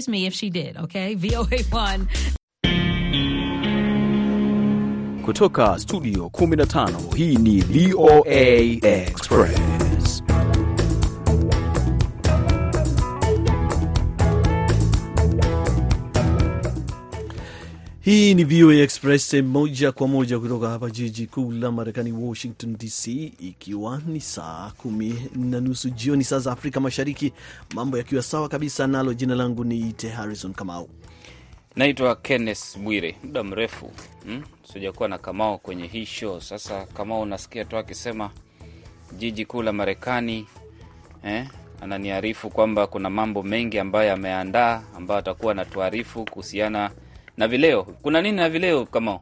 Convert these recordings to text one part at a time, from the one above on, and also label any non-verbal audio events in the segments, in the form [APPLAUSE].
surprise me if she did, okay? [LAUGHS] VOA1. Kutoka studio 15 hii ni VOA Express. Hii ni VOA Express moja kwa moja kutoka hapa jiji kuu la Marekani, Washington DC, ikiwa ni saa kumi na nusu jioni saa za Afrika Mashariki, mambo yakiwa sawa kabisa. Nalo jina langu ni Harrison Kamau. Naitwa Kenneth Bwire. Muda mrefu hmm? sijakuwa na Kamao kwenye hii show. Sasa Kamao unasikia tu akisema jiji kuu la Marekani eh? Ananiarifu kwamba kuna mambo mengi ambayo ameandaa ambayo atakuwa anatuarifu kuhusiana na vileo. Kuna nini na vileo Kamao?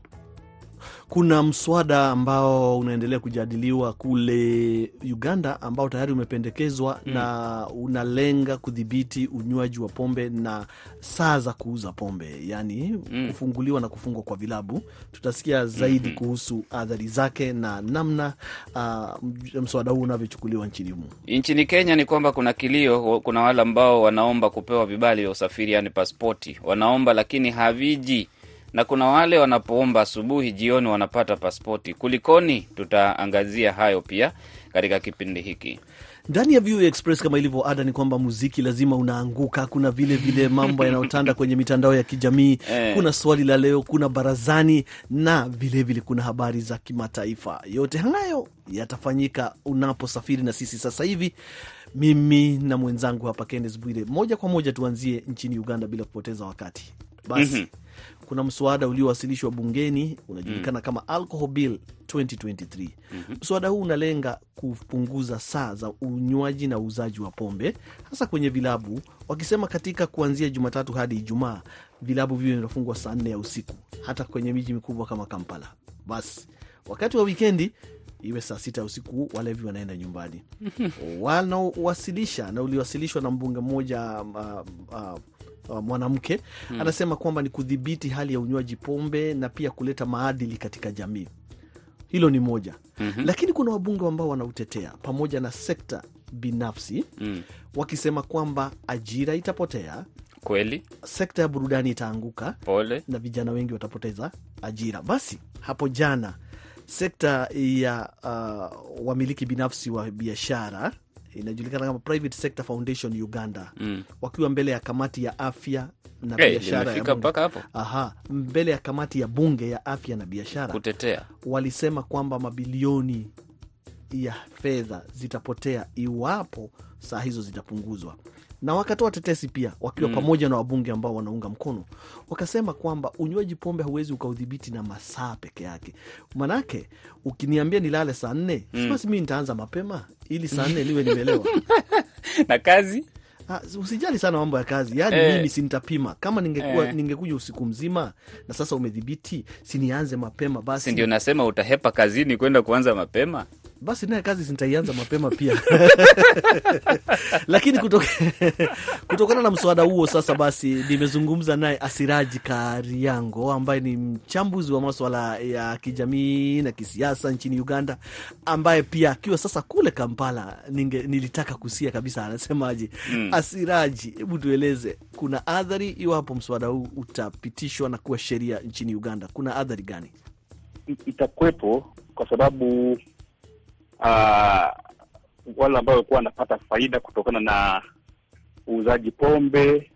Kuna mswada ambao unaendelea kujadiliwa kule Uganda ambao tayari umependekezwa mm, na unalenga kudhibiti unywaji wa pombe na saa za kuuza pombe, yaani mm, kufunguliwa na kufungwa kwa vilabu. Tutasikia zaidi mm -hmm, kuhusu athari zake na namna uh, mswada huu unavyochukuliwa nchini humo. Nchini Kenya ni kwamba kuna kilio, kuna wale ambao wanaomba kupewa vibali vya usafiri, yani paspoti, wanaomba lakini haviji na kuna wale wanapoomba asubuhi, jioni wanapata paspoti. Kulikoni? Tutaangazia hayo pia katika kipindi hiki ndani ya VOA Express. Kama ilivyo ada, ni kwamba muziki lazima unaanguka. Kuna vile vile mambo yanayotanda kwenye mitandao ya kijamii [LAUGHS] eh. Kuna swali la leo, kuna barazani na vilevile vile kuna habari za kimataifa. Yote hayo yatafanyika unaposafiri na sisi sasa hivi, mimi na mwenzangu hapa Kennes Bwire. Moja kwa moja tuanzie nchini Uganda bila kupoteza wakati basi mm -hmm. Kuna mswada uliowasilishwa bungeni unajulikana mm. kama Alcohol Bill 2023. mm -hmm. Mswada huu unalenga kupunguza saa za unywaji na uuzaji wa pombe hasa kwenye vilabu, wakisema katika kuanzia Jumatatu hadi Ijumaa vilabu viwe vinafungwa saa nne ya usiku, hata kwenye miji mikubwa kama Kampala. Basi wakati wa wikendi iwe saa sita ya usiku, walevi wanaenda nyumbani. [LAUGHS] wanaowasilisha na uliwasilishwa na mbunge mmoja uh, uh, Uh, mwanamke mm. anasema kwamba ni kudhibiti hali ya unywaji pombe na pia kuleta maadili katika jamii. Hilo ni moja mm -hmm. Lakini kuna wabunge ambao wanautetea pamoja na sekta binafsi mm, wakisema kwamba ajira itapotea kweli, sekta ya burudani itaanguka pole, na vijana wengi watapoteza ajira. Basi hapo jana sekta ya uh, wamiliki binafsi wa biashara inajulikana kama Private Sector Foundation Uganda mm. wakiwa mbele ya kamati ya afya na hey, biashara ya mpaka hapo. Aha, mbele ya kamati ya bunge ya afya na biashara kutetea, walisema kwamba mabilioni ya fedha zitapotea iwapo saa hizo zitapunguzwa, na wakatoa tetesi pia wakiwa mm. pamoja na wabunge ambao wanaunga mkono, wakasema kwamba unywaji pombe hauwezi ukaudhibiti na masaa peke yake. Manake ukiniambia nilale saa nne mm. basi mi nitaanza mapema ili saa nne [LAUGHS] niwe nimelewa na kazi Ha, usijali sana mambo ya kazi yaani eh, mimi sintapima kama ningekuwa eh, ningekuja usiku mzima na sasa umedhibiti, sinianze mapema basi. Ndio nasema utahepa kazini kwenda kuanza mapema basi naye kazi zitaianza mapema pia lakini kutoka, kutokana na mswada huo sasa, basi nimezungumza naye Asiraji Kariango ambaye ni mchambuzi wa maswala ya kijamii na kisiasa nchini Uganda, ambaye pia akiwa sasa kule Kampala ninge, nilitaka kusia kabisa anasemaje. mm. Asiraji, hebu tueleze, kuna adhari iwapo mswada huu utapitishwa na kuwa sheria nchini Uganda, kuna adhari gani? Itakwepo kwa sababu Uh, wale ambao walikuwa wanapata faida kutokana na uuzaji pombe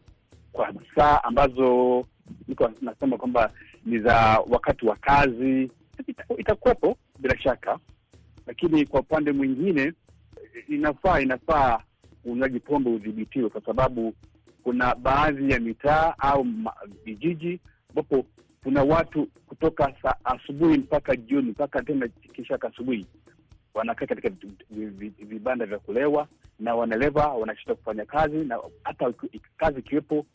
kwa saa ambazo mtu nasema kwamba ni za wakati wa kazi, itakuwepo bila shaka, lakini kwa upande mwingine inafaa inafaa uuzaji pombe udhibitiwe, kwa sababu kuna baadhi ya mitaa au vijiji ambapo kuna watu kutoka asubuhi mpaka jioni mpaka tena kisha asubuhi wanakaa katika vibanda vya kulewa na wanalewa, wanashinda kufanya kazi, na hata kazi ikiwepo,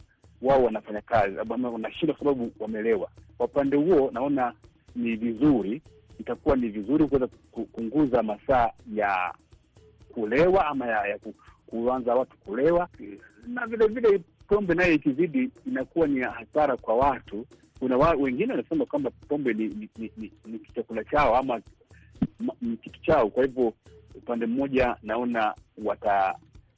wao wanafanya kazi, wanashinda kwa sababu wamelewa. Kwa upande huo, naona ni vizuri, itakuwa ni vizuri kuweza kupunguza masaa ya kulewa ama ya, ya kuanza watu kulewa, na vile vile pombe nayo ikizidi inakuwa ni hasara kwa watu. Kuna wa, wengine wanasema kwamba pombe ni, ni, ni, ni, ni chakula chao ama ni kitu chao. Kwa hivyo upande mmoja naona wata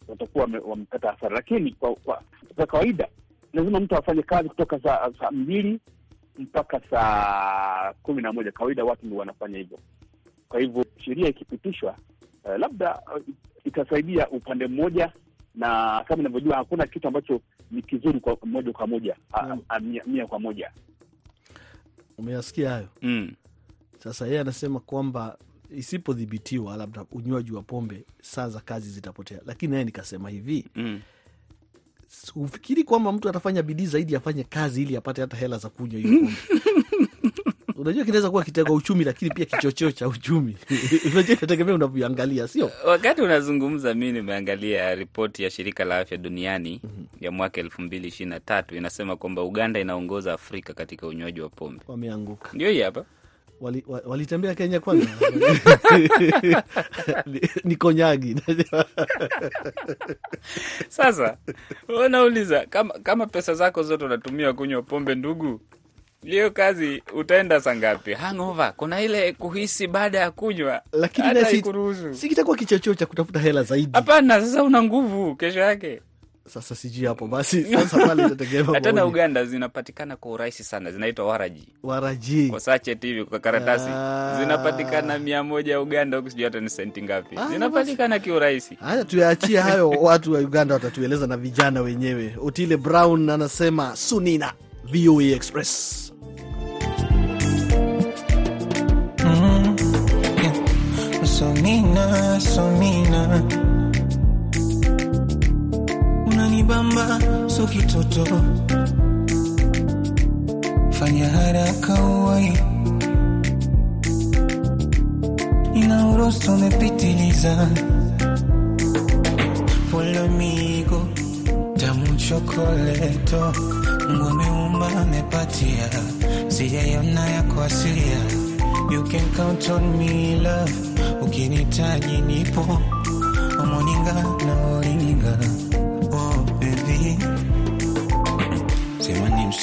watakuwa wamepata hasara, lakini kwa, kwa, kwa kawaida lazima mtu afanye kazi kutoka saa saa mbili mpaka saa kumi na moja. Kawaida watu ndio wanafanya hivyo. Kwa hivyo sheria ikipitishwa, uh, labda uh, itasaidia upande mmoja, na kama inavyojua hakuna kitu ambacho ni kizuri kwa moja kwa moja mia, mia kwa moja. Umeyasikia hayo? Mm. Sasa yeye anasema kwamba isipodhibitiwa, labda unywaji wa pombe, saa za kazi zitapotea. Lakini naye nikasema hivi, Mm. ufikiri kwamba mtu atafanya bidii zaidi afanye kazi ili apate hata hela za kunywa hiyo pombe? [LAUGHS] Unajua kinaweza kuwa kitega uchumi, lakini pia kichocheo cha uchumi. [LAUGHS] Unajua inategemea unavyoangalia, sio? Wakati unazungumza, mi nimeangalia ripoti ya shirika la afya duniani ya mwaka elfu mbili ishirini na tatu inasema kwamba Uganda inaongoza Afrika katika unywaji wa pombe. Wameanguka. Ndio hii hapa. Wali- wa- walitembea Kenya kwanza [LAUGHS] Ni- konyagi Sasa unauliza kama, kama pesa zako zote unatumia kunywa pombe, ndugu, hiyo kazi utaenda saa ngapi? Hangover, kuna ile kuhisi baada ya kunywa, lakini si kitakuwa kichocheo cha kutafuta hela zaidi. Hapana, sasa una nguvu kesho yake. Sasa sijui hapo basi, [LAUGHS] sasa pale itategemea Hata na. Uganda zinapatikana kwa urahisi sana, zinaitwa waraji waraji kwa sachet hivi kwa karatasi Ah. zinapatikana mia moja ya Uganda huku sijui hata ni senti ngapi, Ah, zinapatikana kiurahisi. Haya, tuyaachie hayo, [LAUGHS] watu wa Uganda watatueleza na vijana wenyewe. Otile Brown anasema sunina, VOA Express. Somina, somina, unanibamba kitoto, fanya haraka uwai, ina urosto umepitiliza, polomigo tamu chokoleto, Mungu ameumba amepatia, sijaiona yako asilia You can count on me love, ukinitaji nipo. Omoninga na olinga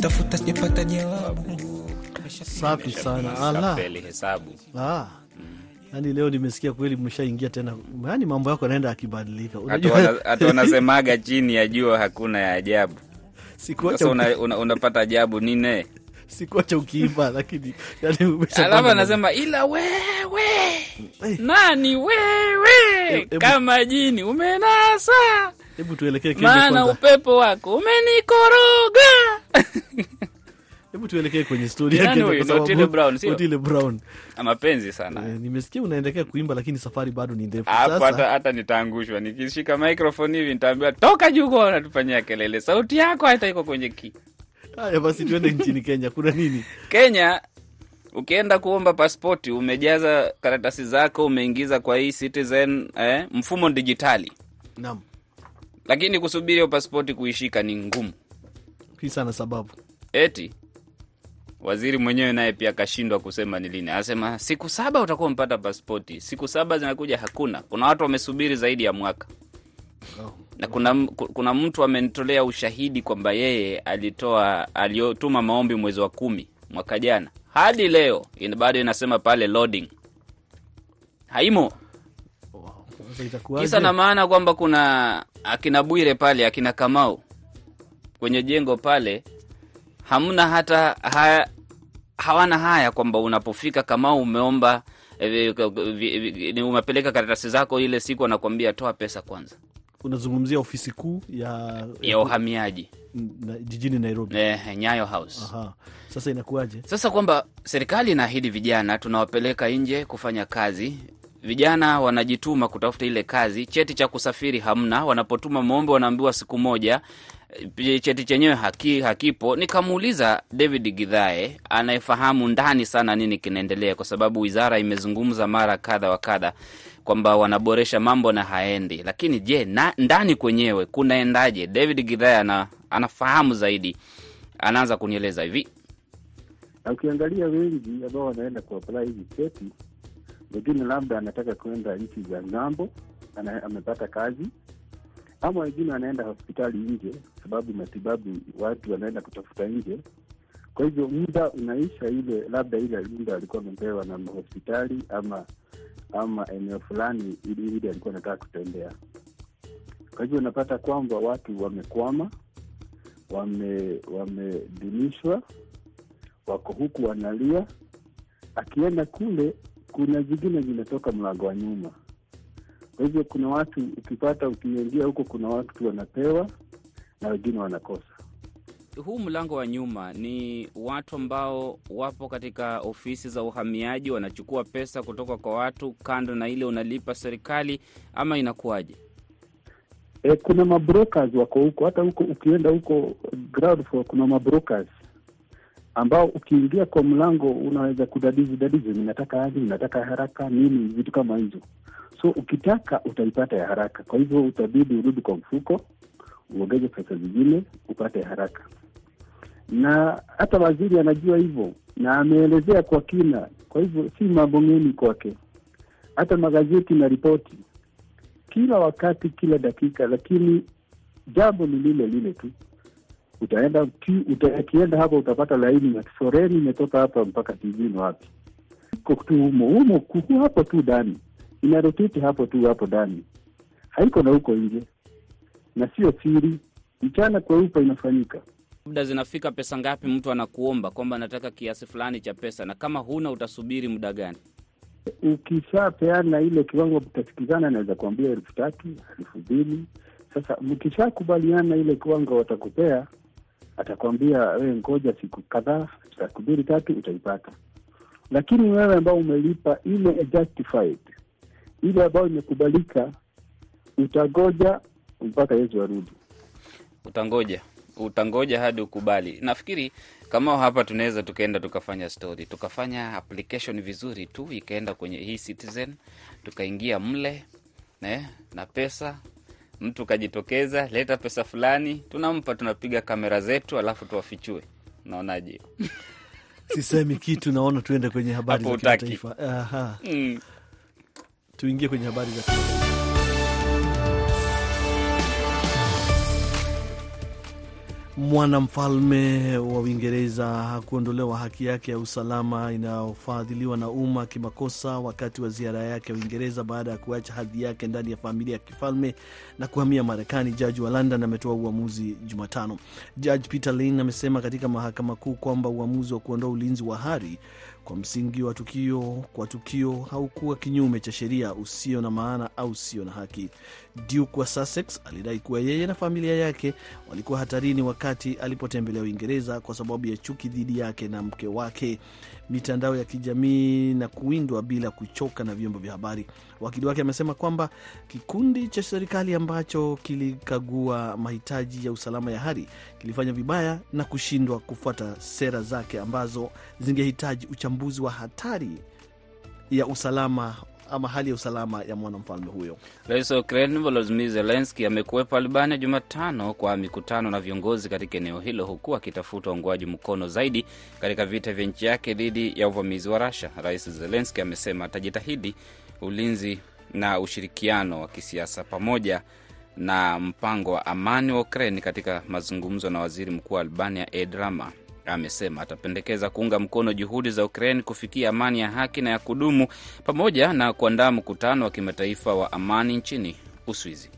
nimetafuta sijapata jawabu. Safi sana. Ala. Hesabu. Ah. Yani leo nimesikia kweli mmeshaingia tena, yani mambo yako yanaenda yakibadilika. hata wanasemaga chini ya jua hakuna ya ajabu. sikuacha Sasa una, una, unapata ajabu nine, sikuacha ukiimba, lakini yani alafu anasema ila wewe Eh, nani wewe? E, kama jini umenasa, Hebu tuelekee maana upepo wako umenikoroga. Hebu tuelekee kwenye stori ya Nani Kenya huyu? kwa Ni sababu- Otile Brown, sio? Otile Brown. Mapenzi sana E, nimesikia unaendelea kuimba lakini safari bado ni ndefu. Sasa hata, hata nitaangushwa nikishika microphone hivi, nitaambiwa toka juu, kwa unatufanyia kelele, sauti yako hata iko kwenye ki haya basi tuende nchini Kenya. Kuna nini? Kenya ukienda kuomba paspoti umejaza karatasi zako umeingiza kwa hii Citizen eh, mfumo dijitali, Naam. lakini kusubiri hiyo paspoti kuishika ni ngumu. Hii sana sababu. Eti waziri mwenyewe naye pia akashindwa kusema ni lini. Anasema siku saba utakuwa umepata paspoti. Siku saba zinakuja hakuna. Kuna watu wamesubiri zaidi ya mwaka Oh. na kuna, kuna mtu amenitolea ushahidi kwamba yeye alitoa aliotuma maombi mwezi wa kumi mwaka jana hadi leo in, bado inasema pale loading haimo. Wow. Kisa na maana kwamba kuna akina Bwire pale akina Kamau kwenye jengo pale, hamna hata haya, hawana haya kwamba unapofika kama umeomba eh, umepeleka karatasi zako, ile siku anakuambia toa pesa kwanza Unazungumzia ofisi kuu ya, ya uhamiaji na, jijini Nairobi. eh, Nyayo House. Aha. Sasa inakuwaje? Sasa kwamba serikali inaahidi vijana tunawapeleka nje kufanya kazi vijana wanajituma kutafuta ile kazi, cheti cha kusafiri hamna. Wanapotuma maombi wanaambiwa siku moja, cheti chenyewe haki, hakipo. Nikamuuliza David Gidhae anayefahamu ndani sana nini kinaendelea, kwa sababu wizara imezungumza mara kadha wa kadha kwamba wanaboresha mambo na haendi, lakini je, na, ndani kwenyewe kunaendaje? David Gidhae ana, anafahamu zaidi, anaanza kunieleza hivi. ukiangalia wengi ambao wanaenda kuapply hizi cheti, wengine labda anataka kuenda nchi za ng'ambo, amepata kazi, ama wengine wanaenda hospitali nje, sababu matibabu watu wanaenda kutafuta nje. Kwa hivyo muda unaisha, ile labda ile muda alikuwa amepewa na hospitali ama ama eneo fulani, ili alikuwa anataka kutembea. Kwa hivyo unapata kwamba watu wamekwama, wame wako huku wanalia. Akienda kule, kuna zingine zinatoka mlango wa nyuma. Kwa hivyo kuna watu ukipata, ukiingia huko, kuna watu wanapewa na wengine wanakosa. Huu mlango wa nyuma ni watu ambao wapo katika ofisi za uhamiaji, wanachukua pesa kutoka kwa watu kando na ile unalipa serikali, ama inakuwaje? E, kuna mabrokers wako huko, hata huko ukienda huko ground floor, kuna mabrokers ambao ukiingia kwa mlango unaweza kudadizi dadizi, ninataka aje, ninataka haraka nini, vitu kama hizo. So ukitaka utaipata ya haraka, kwa hivyo utabidi urudi kwa mfuko uongeze pesa zingine upate haraka. Na hata waziri anajua hivyo na ameelezea kwa kina, kwa hivyo si mambo ngeni kwake. Hata magazeti na ripoti kila wakati, kila dakika, lakini jambo ni lile lile tu. Utaenda ki- ukienda hapa utapata laini na foreni imetoka hapa mpaka tijini wapi, iko humo humo kuku hapo tu ndani, inaroteti hapo tu hapo ndani, haiko na huko nje, na sio siri, mchana kweupe inafanyika. Labda zinafika pesa ngapi? Mtu anakuomba kwamba anataka kiasi fulani cha pesa, na kama huna utasubiri muda gani? Ukishapeana ile kiwango mtasikizana, anaweza kuambia elfu tatu elfu mbili Sasa mkishakubaliana ile kiwango watakupea, atakwambia wewe, ngoja siku kadhaa, siku mbili tatu, utaipata. Lakini wewe ambao umelipa ile justified, ile ambayo imekubalika, utangoja mpaka Yesu arudi. Utangoja, utangoja hadi ukubali. Nafikiri kama hapa tunaweza tukaenda tukafanya story, tukafanya application vizuri tu, ikaenda kwenye hii Citizen, tukaingia mle ne, na pesa mtu kajitokeza, leta pesa fulani, tunampa, tunapiga kamera zetu, alafu tuwafichue. Unaonaje? Sisemi kitu, naona tuende kwenye habari za kimataifa. Aha, Mm. Tuingie kwenye habari za. Mwanamfalme wa Uingereza hakuondolewa haki yake ya usalama inayofadhiliwa na umma kimakosa wakati wa ziara yake ya Uingereza baada ya kuacha hadhi yake ndani ya familia ya kifalme na kuhamia Marekani. Jaji wa London ametoa uamuzi Jumatano. Jaji Peter Lane amesema katika mahakama kuu kwamba uamuzi wa kuondoa ulinzi wa Harry kwa msingi wa tukio kwa tukio haukuwa kinyume cha sheria, usio na maana au usio na haki. Duke wa Sussex alidai kuwa yeye na familia yake walikuwa hatarini wakati alipotembelea Uingereza kwa sababu ya chuki dhidi yake na mke wake, mitandao ya kijamii na kuwindwa bila kuchoka na vyombo vya habari. Wakili wake amesema kwamba kikundi cha serikali ambacho kilikagua mahitaji ya usalama ya Hari kilifanya vibaya na kushindwa kufuata sera zake ambazo zingehitaji uchambuzi wa hatari ya usalama ama hali ya usalama ya mwanamfalme huyo. Rais wa Ukraine Volodymyr Zelensky amekuwepo Albania Jumatano kwa mikutano na viongozi katika eneo hilo huku akitafuta uungwaji mkono zaidi katika vita vya nchi yake dhidi ya uvamizi wa Russia. Rais Zelensky amesema atajitahidi ulinzi na ushirikiano wa kisiasa pamoja na mpango wa amani wa Ukraine katika mazungumzo na waziri mkuu wa Albania Ed Rama. Amesema atapendekeza kuunga mkono juhudi za Ukraine kufikia amani ya haki na ya kudumu pamoja na kuandaa mkutano wa kimataifa wa amani nchini Uswizi.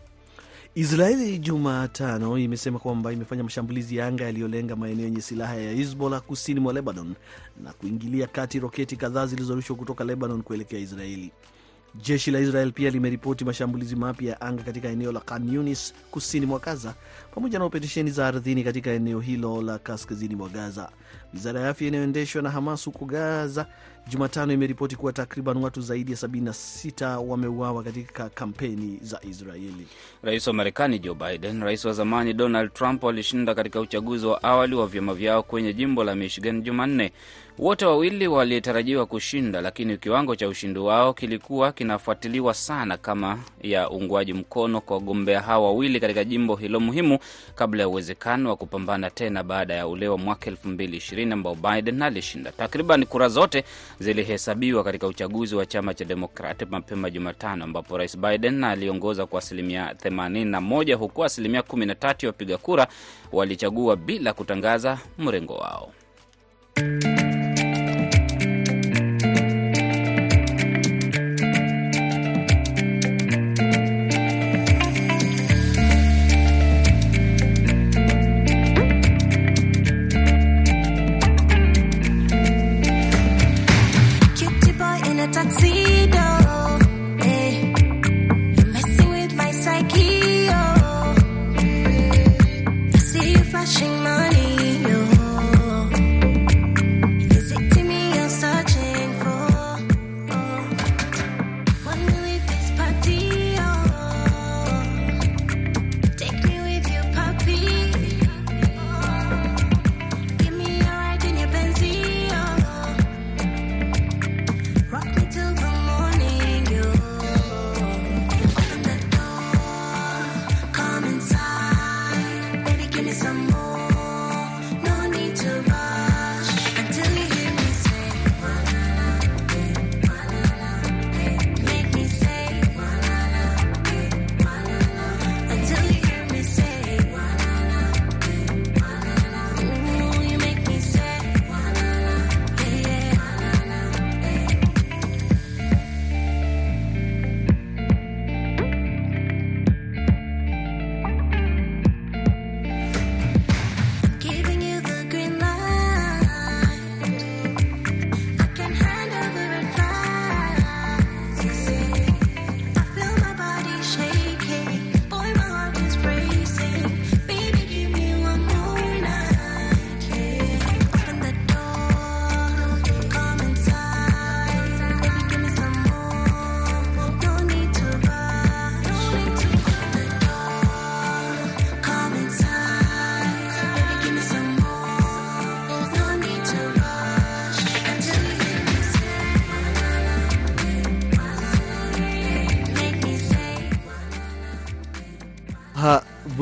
Israeli Jumatano imesema kwamba imefanya mashambulizi ya anga yaliyolenga maeneo yenye silaha ya Hizbollah kusini mwa Lebanon na kuingilia kati roketi kadhaa zilizorushwa kutoka Lebanon kuelekea Israeli. Jeshi la Israel pia limeripoti mashambulizi mapya ya anga katika eneo la Khan Yunis kusini mwa Gaza, pamoja na operesheni za ardhini katika eneo hilo la kaskazini mwa Gaza. Wizara ya afya inayoendeshwa na Hamas huko Gaza Jumatano imeripoti kuwa takriban watu zaidi ya 76 wameuawa katika kampeni za Israeli. Rais wa Marekani Joe Biden, rais wa zamani Donald Trump walishinda katika uchaguzi wa awali wa vyama vyao kwenye jimbo la Michigan Jumanne. Wote wawili walitarajiwa kushinda, lakini kiwango cha ushindi wao kilikuwa kinafuatiliwa sana kama ya uungwaji mkono kwa wagombea hao wawili katika jimbo hilo muhimu, kabla ya uwezekano wa kupambana tena baada ya ule wa mwaka 2020 ambao Biden alishinda. Takriban kura zote zilihesabiwa katika uchaguzi wa chama cha Demokrati mapema Jumatano, ambapo rais Biden aliongoza kwa asilimia 81 huku asilimia 13 ya wapiga kura walichagua bila kutangaza mrengo wao.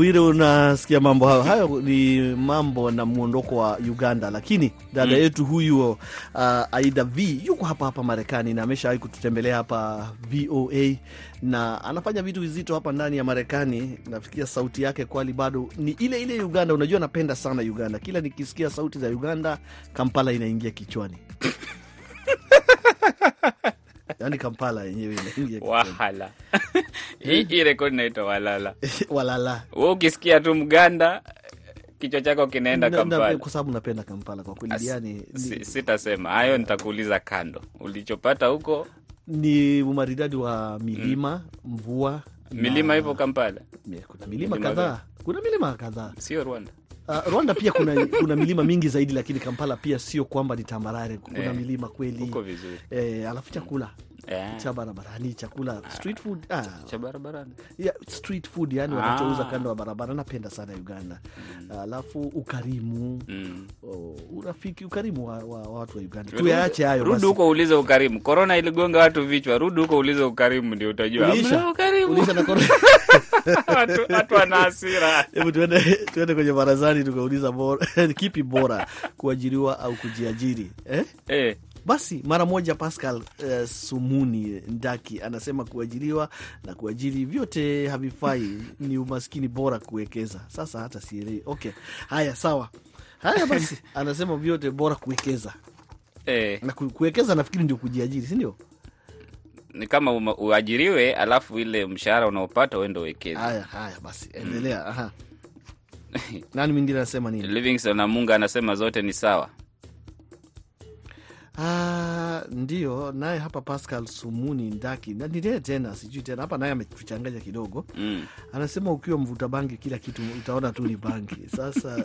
Bwire, unasikia mambo hayo hayo, ni mambo na mwondoko wa Uganda, lakini dada yetu huyu uh, Aida V yuko hapa hapa Marekani na ameshawahi kututembelea hapa VOA na anafanya vitu vizito hapa ndani ya Marekani. Nafikia sauti yake kwali bado ni ile ile Uganda. Unajua, napenda sana Uganda, kila nikisikia sauti za Uganda Kampala inaingia kichwani [LAUGHS] yaani Kampala yenyewe inaingia. Wahala [LAUGHS] hii rekodi inaitwa walala. [LAUGHS] walala We ukisikia tu Mganda kichwa chako kinaenda Na- na- Kampala. kwa sababu napenda Kampala kwa kweli, yani Sitasema hayo, nitakuuliza kando. Ulichopata huko ni umaridadi wa milima mvua na- milima ipo Kampala, kuna milima Milima kadhaa kuna milima kadhaa sio Rwanda. Uh, Rwanda pia kuna, kuna milima mingi zaidi, lakini Kampala pia sio kwamba ni tambarare, kuna Eh, milima kweli. eh, alafu chakula. Yeah. cha barabarani, chakula. Street food ah, cha barabarani. yeah, street food yani Ah. wanachouza kando ya barabara, napenda sana Uganda. Alafu ukarimu. Mm. oh, urafiki, ukarimu wa, wa, wa watu wa Uganda, tuyaache hayo Rudi huko uulize ukarimu. Korona iligonga watu vichwa, rudi huko uulize ukarimu, ndio utajua. Ulisha na korona. [LAUGHS] [LAUGHS] watu, wana hasira. Hebu tuende, kwenye barazani tukauliza bora, [LAUGHS] kipi bora kuajiriwa au kujiajiri eh? Eh, Basi mara moja Pascal uh, Sumuni Ndaki anasema kuajiriwa na kuajiri vyote havifai, ni umaskini, bora kuwekeza. Sasa hata sielewi. Okay, haya sawa. Haya basi, [LAUGHS] anasema vyote bora kuwekeza eh, na kuwekeza, nafikiri ndio kujiajiri, si ndio? Ni kama uajiriwe alafu ile mshahara unaopata uende uwekeze. Haya haya, basi endelea. Aha. [LAUGHS] Nani mwingine anasema nini? Livingston na Munga anasema zote ni sawa. Ah, ndio naye hapa Pascal Sumuni Ndaki na tena sijui tena hapa naye ametuchanganya kidogo Mm. anasema ukiwa mvuta bangi kila kitu utaona tu ni bangi [LAUGHS] sasa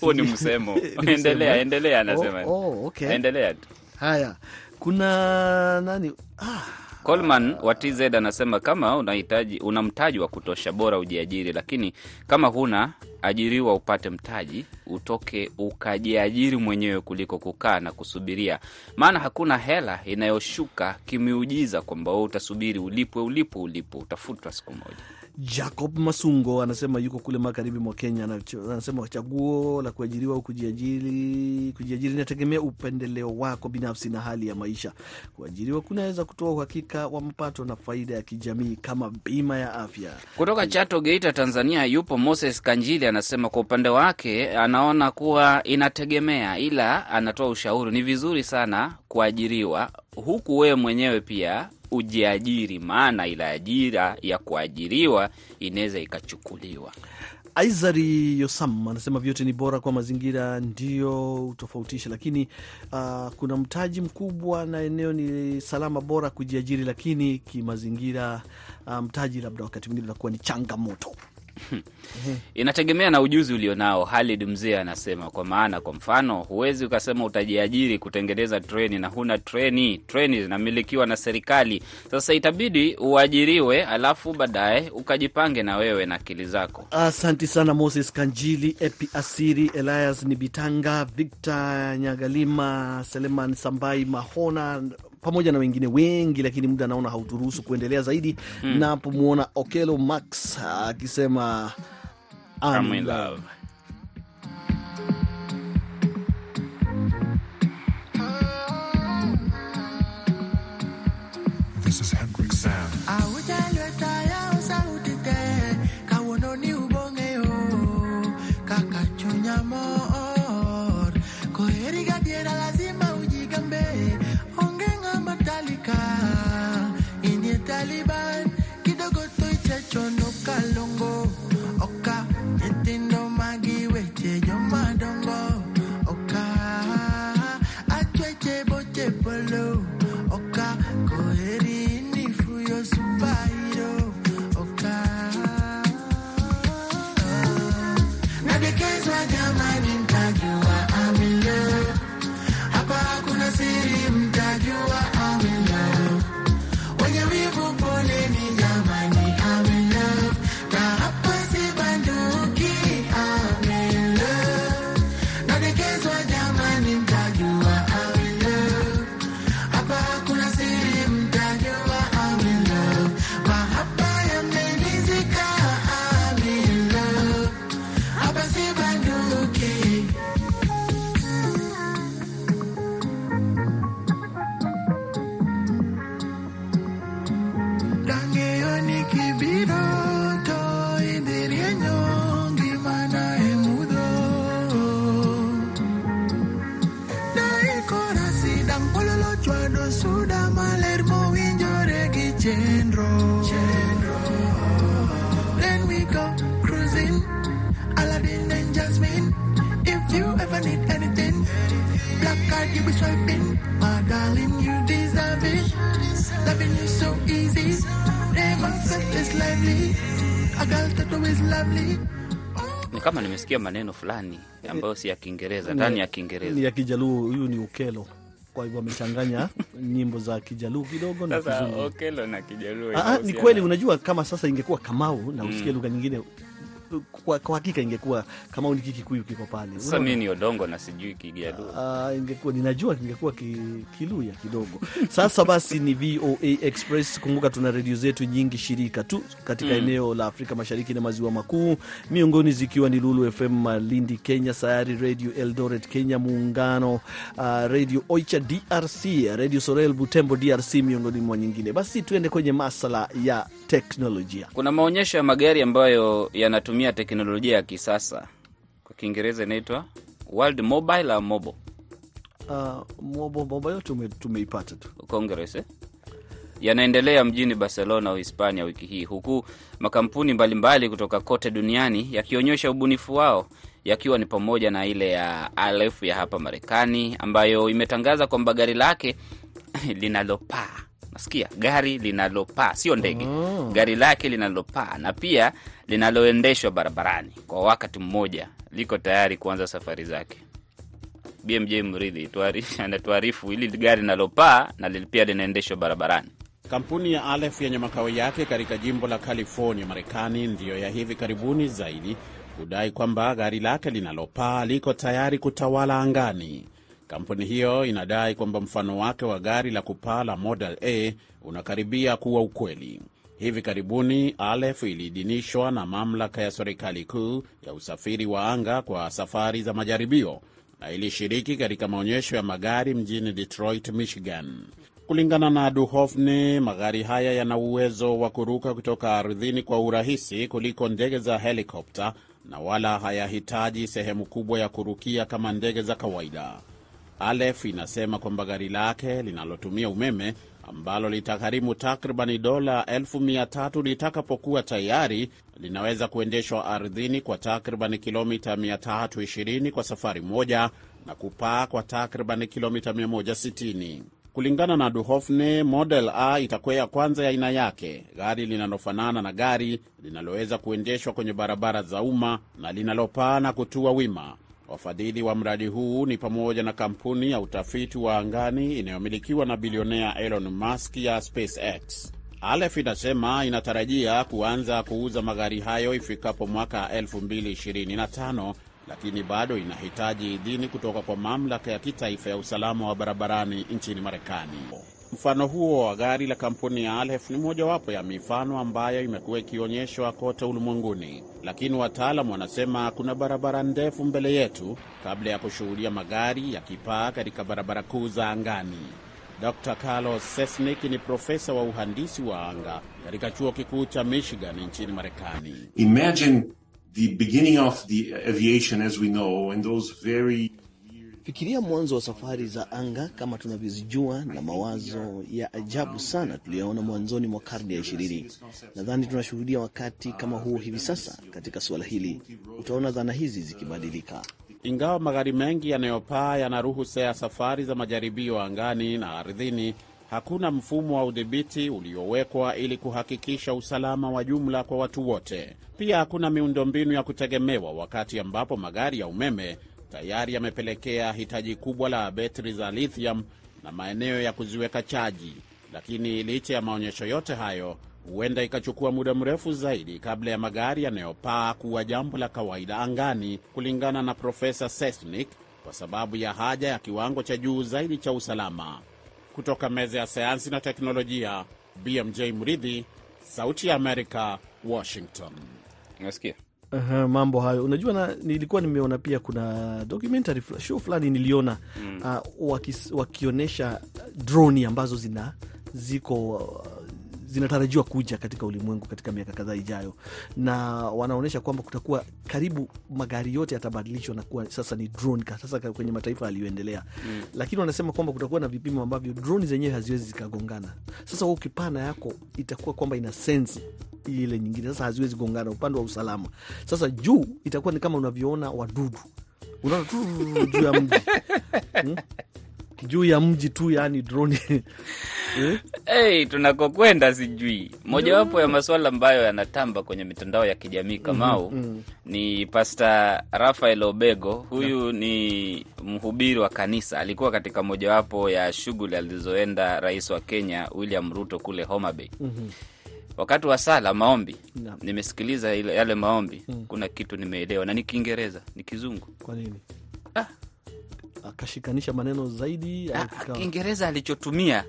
Huo [LAUGHS] ni msemo. Endelea, endelea, anasema. oh, oh, okay. Endelea tu. haya kuna nani? Ah, Coleman wa TZ anasema kama unahitaji una mtaji wa kutosha, bora ujiajiri, lakini kama huna ajiriwa, upate mtaji, utoke ukajiajiri mwenyewe kuliko kukaa na kusubiria, maana hakuna hela inayoshuka kimiujiza kwamba wewe utasubiri ulipwe, Ulipo ulipo utafutwa siku moja. Jacob Masungo anasema yuko kule magharibi mwa Kenya. Anasema chaguo la kuajiriwa au kujiajiri, kujiajiri inategemea upendeleo wako binafsi na hali ya maisha. Kuajiriwa kunaweza kutoa uhakika wa mapato na faida ya kijamii kama bima ya afya. Kutoka Chato, Geita, Tanzania, yupo Moses Kanjili, anasema kwa upande wake anaona kuwa inategemea, ila anatoa ushauri, ni vizuri sana kuajiriwa, huku wewe mwenyewe pia ujiajiri, maana ile ajira ya kuajiriwa inaweza ikachukuliwa. Aizari Yosam anasema vyote ni bora kwa mazingira, ndio utofautisha, lakini uh, kuna mtaji mkubwa na eneo ni salama, bora kujiajiri, lakini kimazingira uh, mtaji labda wakati mwingine unakuwa ni changamoto. Inategemea na ujuzi ulionao. Halid Mzee anasema kwa maana, kwa mfano, huwezi ukasema utajiajiri kutengeneza treni na huna treni. Treni zinamilikiwa na serikali, sasa itabidi uajiriwe, alafu baadaye ukajipange na wewe na akili zako. Asanti sana Moses Kanjili, Epi Asiri, Elias Nibitanga, Victor Nyagalima, Seleman Sambai Mahona pamoja na wengine wengi, lakini muda naona hauturuhusu kuendelea zaidi. Napomwona Okelo Max akisema I'm in love. Ni kama nimesikia maneno fulani ambayo si ya Kiingereza, ndani ya Ni Kiingereza. ya Kijaluo, huyu ni Ukelo. Kwa hivyo amechanganya [LAUGHS] nyimbo za Kijaluo kidogo na Kizungu. Okelo na Kijaluo Ah, ah, ni kweli. Unajua, kama sasa ingekuwa Kamau na usikie lugha nyingine, kwa, kwa hakika ingekuwa kama ni Kikuyu kiko pale. Sasa mimi ni Odongo na sijui Kijaluo. Uh, ingekuwa ninajua ingekuwa ki, kiluya kidogo. Sasa basi ni VOA Express. Kumbuka tuna redio zetu nyingi shirika tu katika eneo la Afrika Mashariki na Maziwa Makuu, miongoni zikiwa ni Lulu FM Malindi Kenya, Sayari Radio Eldoret Kenya, Muungano uh, Radio Oicha DRC, Radio Sorel Butembo DRC, miongoni mwa nyingine. Basi tuende kwenye masala ya teknolojia. Kuna maonyesho ya magari ambayo yanatumia teknolojia ya kisasa, kwa Kiingereza inaitwa World Mobile au Mobile Uh, mobo yote tumeipata tu. Congress eh? yanaendelea mjini Barcelona, Uhispania wiki hii, huku makampuni mbalimbali kutoka kote duniani yakionyesha ubunifu wao yakiwa ni pamoja na ile ya Aleph ya hapa Marekani ambayo imetangaza kwamba gari lake [LAUGHS] linalopaa nasikia gari linalopaa sio ndege Oh. gari lake linalopaa na pia linaloendeshwa barabarani kwa wakati mmoja liko tayari kuanza safari zake bmj mridhi [LAUGHS] anatuarifu hili gari linalopaa na pia linaendeshwa barabarani Kampuni ya Aleph yenye makao yake katika jimbo la California, Marekani, ndiyo ya hivi karibuni zaidi kudai kwamba gari lake linalopaa liko tayari kutawala angani. Kampuni hiyo inadai kwamba mfano wake wa gari la kupaa la Model A unakaribia kuwa ukweli. Hivi karibuni Alef iliidhinishwa na mamlaka ya serikali kuu ya usafiri wa anga kwa safari za majaribio na ilishiriki katika maonyesho ya magari mjini Detroit, Michigan. Kulingana na Duhovne, magari haya yana uwezo wa kuruka kutoka ardhini kwa urahisi kuliko ndege za helikopta na wala hayahitaji sehemu kubwa ya kurukia kama ndege za kawaida. Aleph inasema kwamba gari lake linalotumia umeme ambalo litagharimu takribani dola elfu mia tatu litakapokuwa tayari linaweza kuendeshwa ardhini kwa takribani kilomita 320 kwa safari moja na kupaa kwa takribani kilomita 160. Kulingana na Duhofne, Model A itakuwa ya kwanza ya aina yake, gari linalofanana na gari linaloweza kuendeshwa kwenye barabara za umma na linalopaa na kutua wima. Wafadhili wa mradi huu ni pamoja na kampuni ya utafiti wa angani inayomilikiwa na bilionea Elon Musk ya SpaceX. Aleph inasema inatarajia kuanza kuuza magari hayo ifikapo mwaka 2025 lakini bado inahitaji idhini kutoka kwa mamlaka ya kitaifa ya usalama wa barabarani nchini Marekani. Mfano huo wa gari la kampuni ya Aleph ni mojawapo ya mifano ambayo imekuwa ikionyeshwa kote ulimwenguni, lakini wataalam wanasema kuna barabara ndefu mbele yetu kabla ya kushuhudia magari yakipaa katika barabara kuu za angani. Dr Carlos Sesnik ni profesa wa uhandisi wa anga katika chuo kikuu cha Michigan nchini Marekani. Imagine the beginning of the aviation as we know, and those very Fikiria mwanzo wa safari za anga kama tunavyozijua na mawazo ya ajabu sana tuliyoona mwanzoni mwa karne ya ishirini. Nadhani tunashuhudia wakati kama huo hivi sasa. Katika suala hili utaona dhana hizi zikibadilika. Ingawa magari mengi yanayopaa yana ruhusa ya safari za majaribio angani na ardhini, hakuna mfumo wa udhibiti uliowekwa ili kuhakikisha usalama wa jumla kwa watu wote. Pia hakuna miundombinu ya kutegemewa, wakati ambapo magari ya umeme tayari yamepelekea hitaji kubwa la betri za lithium na maeneo ya kuziweka chaji. Lakini licha ya maonyesho yote hayo, huenda ikachukua muda mrefu zaidi kabla ya magari yanayopaa kuwa jambo la kawaida angani, kulingana na Profesa Sesnik, kwa sababu ya haja ya kiwango cha juu zaidi cha usalama. Kutoka meza ya sayansi na teknolojia, BMJ Mridhi, Sauti ya Amerika, Washington. unasikia Aha, mambo hayo. Unajua, na nilikuwa nimeona pia kuna documentary show fulani niliona uh, wakis, wakionyesha droni ambazo zina ziko uh, zinatarajiwa kuja katika ulimwengu katika miaka kadhaa ijayo, na wanaonyesha kwamba kutakuwa karibu magari yote yatabadilishwa na kuwa sasa ni drone, sasa kwenye mataifa yaliyoendelea mm. Lakini wanasema kwamba kutakuwa na vipimo ambavyo drone zenyewe haziwezi zikagongana. Sasa wewe ukipana yako itakuwa kwamba ina sensi ile nyingine, sasa haziwezi gongana upande wa usalama. Sasa juu itakuwa ni kama unavyoona wadudu, unaona tu juu ya mji [LAUGHS] hmm? Juu ya mji tu, yani droni [LAUGHS] eh? Hey, tunakokwenda sijui. Mojawapo ya masuala ambayo yanatamba kwenye mitandao ya kijamii Kamau ni Pasta Rafael Obego. Huyu ni mhubiri wa kanisa, alikuwa katika mojawapo ya shughuli alizoenda rais wa Kenya William Ruto kule Homa Bay. Wakati wa sala maombi, Naam. nimesikiliza yale maombi, kuna kitu nimeelewa na ni Kiingereza, ni Kizungu. Kwa nini Ah. Akashikanisha maneno zaidi Ah, Kiingereza alichotumia.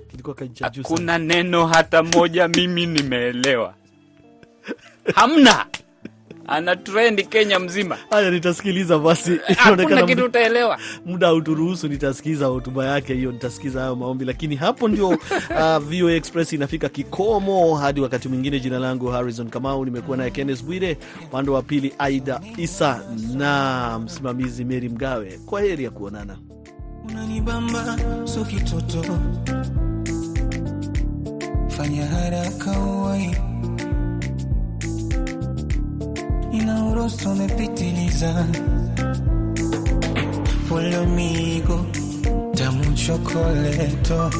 hakuna neno hata moja mimi nimeelewa, hamna. Ana trend Kenya mzima, Haya, nitasikiliza basi. Inaonekana kitu utaelewa. muda hauturuhusu, nitasikiza hotuba yake hiyo, nitasikiza hayo maombi, lakini hapo ndio [LAUGHS] uh, VOA Express inafika kikomo. Hadi wakati mwingine, jina langu Harrison Kamau, nimekuwa naye Kenneth Bwire, upande wa pili Aida Isa na msimamizi Meri Mgawe. Kwa heri ya kuonana. unanibamba so kitoto, fanya haraka uwai, ina uroso umepitiliza. Follow me go tamu chokoleto,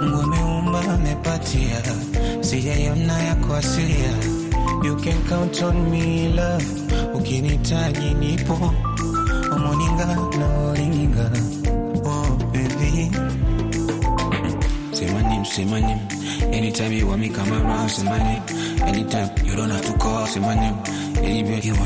Mungu ameumba amepatia, sijaiona yako asilia. You can count on me love, ukinitaji nipo omoninga na olinga. Oh baby, my name. Anytime you want me, come around, name. Anytime you don't have to call, say my name. Anywhere you wanna